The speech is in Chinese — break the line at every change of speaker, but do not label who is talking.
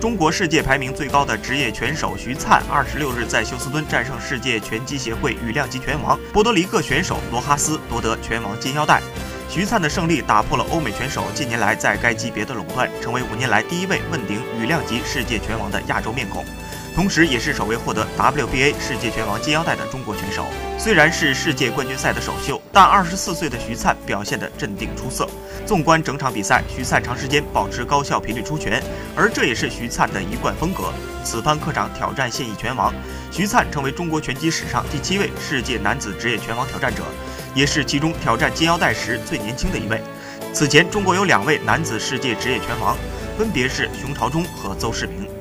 中国世界排名最高的职业拳手徐灿，二十六日在休斯敦战胜世界拳击协会羽量级拳王波多黎各选手罗哈斯，夺得拳王金腰带。徐灿的胜利打破了欧美拳手近年来在该级别的垄断，成为五年来第一位问鼎羽量级世界拳王的亚洲面孔。同时，也是首位获得 WBA 世界拳王金腰带的中国拳手。虽然是世界冠军赛的首秀，但二十四岁的徐灿表现得镇定出色。纵观整场比赛，徐灿长时间保持高效频率出拳，而这也是徐灿的一贯风格。此番客场挑战现役拳王，徐灿成为中国拳击史上第七位世界男子职业拳王挑战者，也是其中挑战金腰带时最年轻的一位。此前，中国有两位男子世界职业拳王，分别是熊朝忠和邹市明。